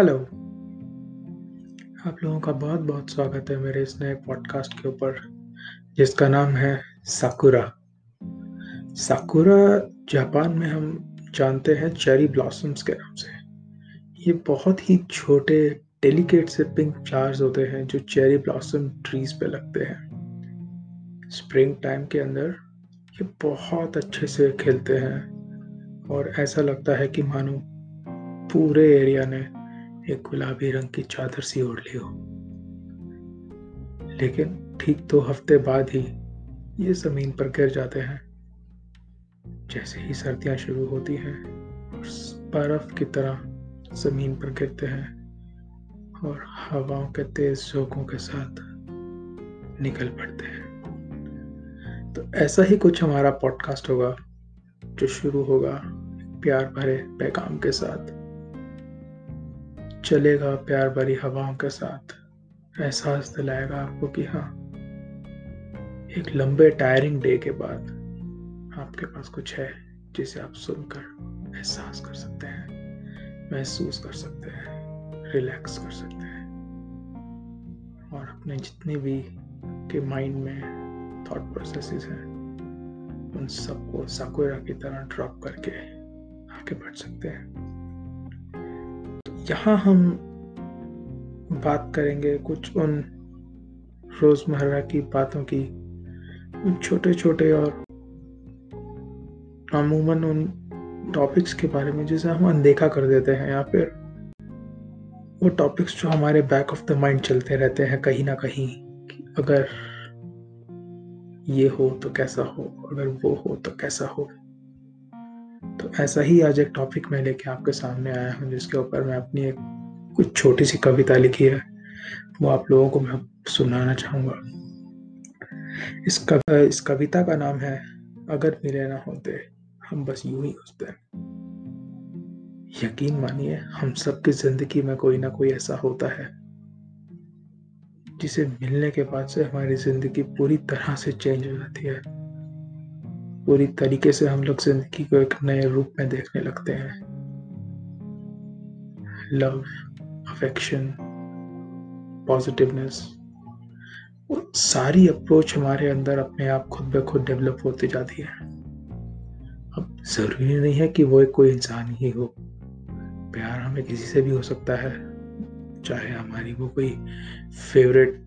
Hello आप लोगों का बहुत बहुत स्वागत है मेरे इस नए पॉडकास्ट के ऊपर, जिसका नाम है साकुरा साकुरा जापान में हम जानते हैं चेरी ब्लॉसम्स के नाम से। ये बहुत ही छोटे डेलिकेट से पिंक फ्लावर्स होते हैं, जो चेरी ब्लॉसम ट्रीज पे लगते हैं। स्प्रिंग टाइम के अंदर ये बहुत अच्छे से खिलते हैं, और ऐसा लगता है कि मानो पूरे एरिया ने एक गुलाबी रंग की चादर सी ओढ़ ली हो। लेकिन ठीक दो हफ़्ते बाद ही ये ज़मीन पर गिर जाते हैं। जैसे ही सर्दियाँ शुरू होती हैं, बर्फ़ की तरह ज़मीन पर गिरते हैं और हवाओं के तेज झोंकों के साथ निकल पड़ते हैं। तो ऐसा ही कुछ हमारा पॉडकास्ट होगा, जो शुरू होगा प्यार भरे पैगाम के साथ। चलेगा प्यार भरी हवाओं के साथ। एहसास दिलाएगा आपको कि हाँ एक लंबे टायरिंग डे के बाद आपके पास कुछ है जिसे आप सुनकर एहसास कर सकते हैं, महसूस कर सकते हैं रिलैक्स कर सकते हैं। और अपने जितने भी के माइंड में थॉट प्रोसेसेस हैं, उन सबको साकुरा की तरह ड्रॉप करके आगे बढ़ सकते हैं। यहाँ हम बात करेंगे कुछ उन रोज़मर्रा की बातों की, उन छोटे छोटे और अमूमन उन टॉपिक्स के बारे में जिसे हम अनदेखा कर देते हैं या फिर वो टॉपिक्स जो हमारे बैक ऑफ़ द माइंड चलते रहते हैं कहीं ना कहीं कि अगर ये हो तो कैसा हो, अगर वो हो तो कैसा हो। तो ऐसा ही आज एक टॉपिक मैं लेके आपके सामने आया हूँ जिसके ऊपर मैं अपनी एक कुछ छोटी सी कविता लिखी है। वो आप लोगों को मैं सुनाना चाहूँगा। इस कव, इस कविता का नाम है अगर मिले ना होते हम बस यूँ ही होते यकीन मानिए हम सबकी ज़िंदगी में कोई ना कोई ऐसा होता है जिसे मिलने के बाद से हमारी ज़िंदगी पूरी तरह से चेंज हो जाती है। पूरी तरीके से हम लोग ज़िंदगी को एक नए रूप में देखने लगते हैं। लव अफेक्शन पॉजिटिवनेस वो सारी अप्रोच हमारे अंदर अपने आप खुद ब खुद डेवलप होती जाती है। अब ज़रूरी नहीं है कि वो एक कोई इंसान ही हो। प्यार हमें किसी से भी हो सकता है, चाहे हमारी वो कोई फेवरेट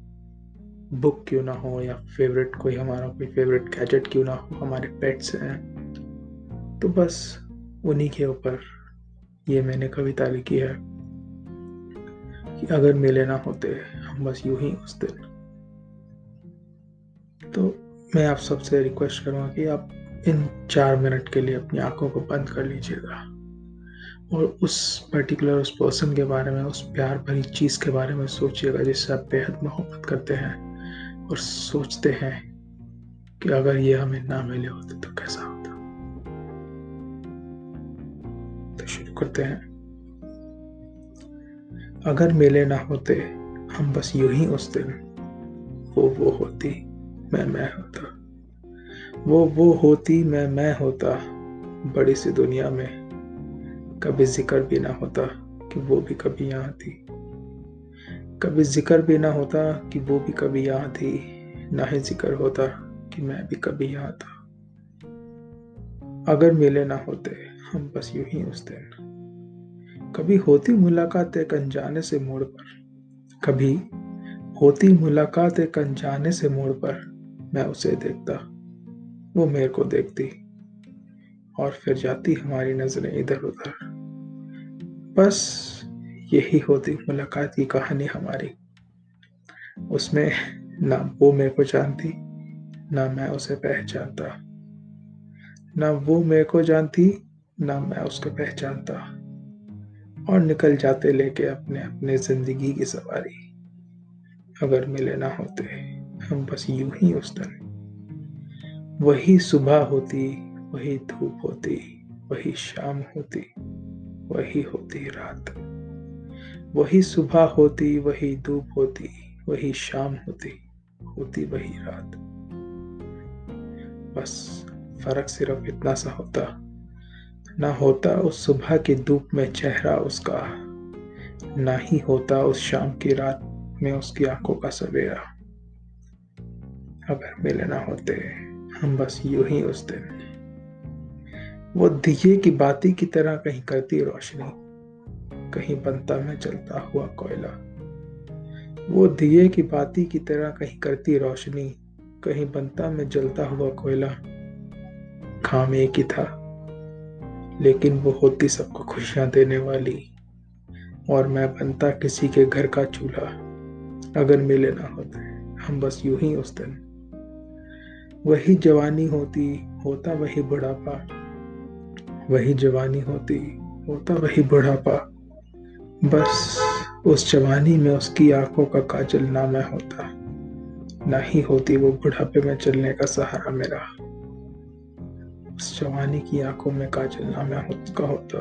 बुक क्यों ना हो या फेवरेट कोई हमारा कोई फेवरेट गैजेट क्यों ना हो, हमारे पेट्स हैं। तो बस उन्हीं के ऊपर ये मैंने कविता लिखी है कि अगर मिले ना होते, हम बस यूँ ही उस दिन। तो मैं आप सबसे रिक्वेस्ट करूँगा कि आप इन चार मिनट के लिए अपनी आँखों को बंद कर लीजिएगा। और उस पर्टिकुलर उस पर्सन के बारे में, उस प्यार भरी चीज़ के बारे में सोचिएगा जिससे आप बेहद मोहब्बत करते हैं। और सोचते हैं कि अगर ये हमें ना मिले होते तो कैसा होता। तो शुरू करते हैं। अगर मिले ना होते, हम बस यूँ ही उस दिन, वो वो होती, मैं मैं होता। वो वो होती, मैं मैं होता, बड़ी सी दुनिया में कभी ज़िक्र भी ना होता कि वो भी कभी यहाँ थी। कभी ज़िक्र भी ना होता कि वो भी कभी यहाँ थी, ना ही ज़िक्र होता कि मैं भी कभी यहाँ था। अगर मिले ना होते, हम बस यूँ ही उस दिन। कभी होती मुलाकात एक अनजाने से मोड़ पर। कभी होती मुलाकात एक अनजाने से मोड़ पर मैं उसे देखता, वो मेरे को देखती और फिर जाती हमारी नज़रें इधर उधर बस यही होती मुलाकात की कहानी हमारी। उसमें ना वो मेरे को जानती, ना मैं उसे पहचानता। ना वो मेरे को जानती, ना मैं उसको पहचानता। और निकल जाते लेके अपने अपने ज़िंदगी की सवारी। अगर मिले ना होते, हम बस यूँ ही उस दिन। वही सुबह होती, वही धूप होती, वही शाम होती, वही होती रात। वही सुबह होती, वही धूप होती, वही शाम होती होती वही रात। बस फ़र्क सिर्फ़ इतना सा होता, ना होता उस सुबह की धूप में चेहरा उसका, ना ही होता उस शाम की रात में उसकी आँखों का सवेरा। अगर मिले ना होते, हम बस यूँ ही उस दिन। वो दिए की बाती की तरह कहीं करती रोशनी। कहीं बनता में चलता हुआ कोयला। वो दिए की बाती की तरह कहीं करती रोशनी, कहीं बनता में जलता हुआ कोयला। खाम एक ही था, लेकिन वो होती सबको खुशियाँ देने वाली। और मैं बनता किसी के घर का चूल्हा, अगर मिले ना होते, हम बस यूँ ही उस दिन। वही जवानी होती, होता वही बुढ़ापा। वही जवानी होती, होता वही बुढ़ापा। बस उस जवानी में उसकी आँखों का काजल ना मैं होता, ना ही होती वो बुढ़ापे में चलने का सहारा मेरा। उस जवानी की आँखों में काजल ना मैं का होता,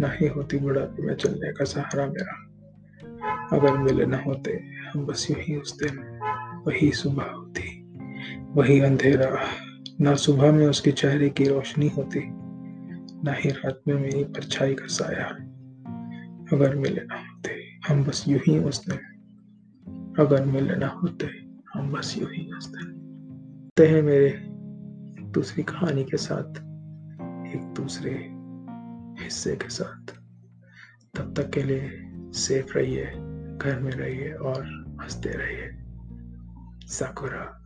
ना ही होती बुढ़ापे में चलने का सहारा मेरा। अगर मिले ना होते, हम बस यूँ ही उस दिन, वही सुबह होती, वही अंधेरा। ना सुबह में उसके चेहरे की रोशनी होती, ना ही रात में मेरी परछाई का साया। अगर मिले ना होते, हम बस यूँ ही दिन अगर मिले ना होते, हम बस यूँ ही उस ते हैं मेरे दूसरी कहानी के साथ, एक दूसरे हिस्से के साथ। तब तक के लिए सेफ़ रहिए, घर में रहिए और हँसते रहिए। साकुरा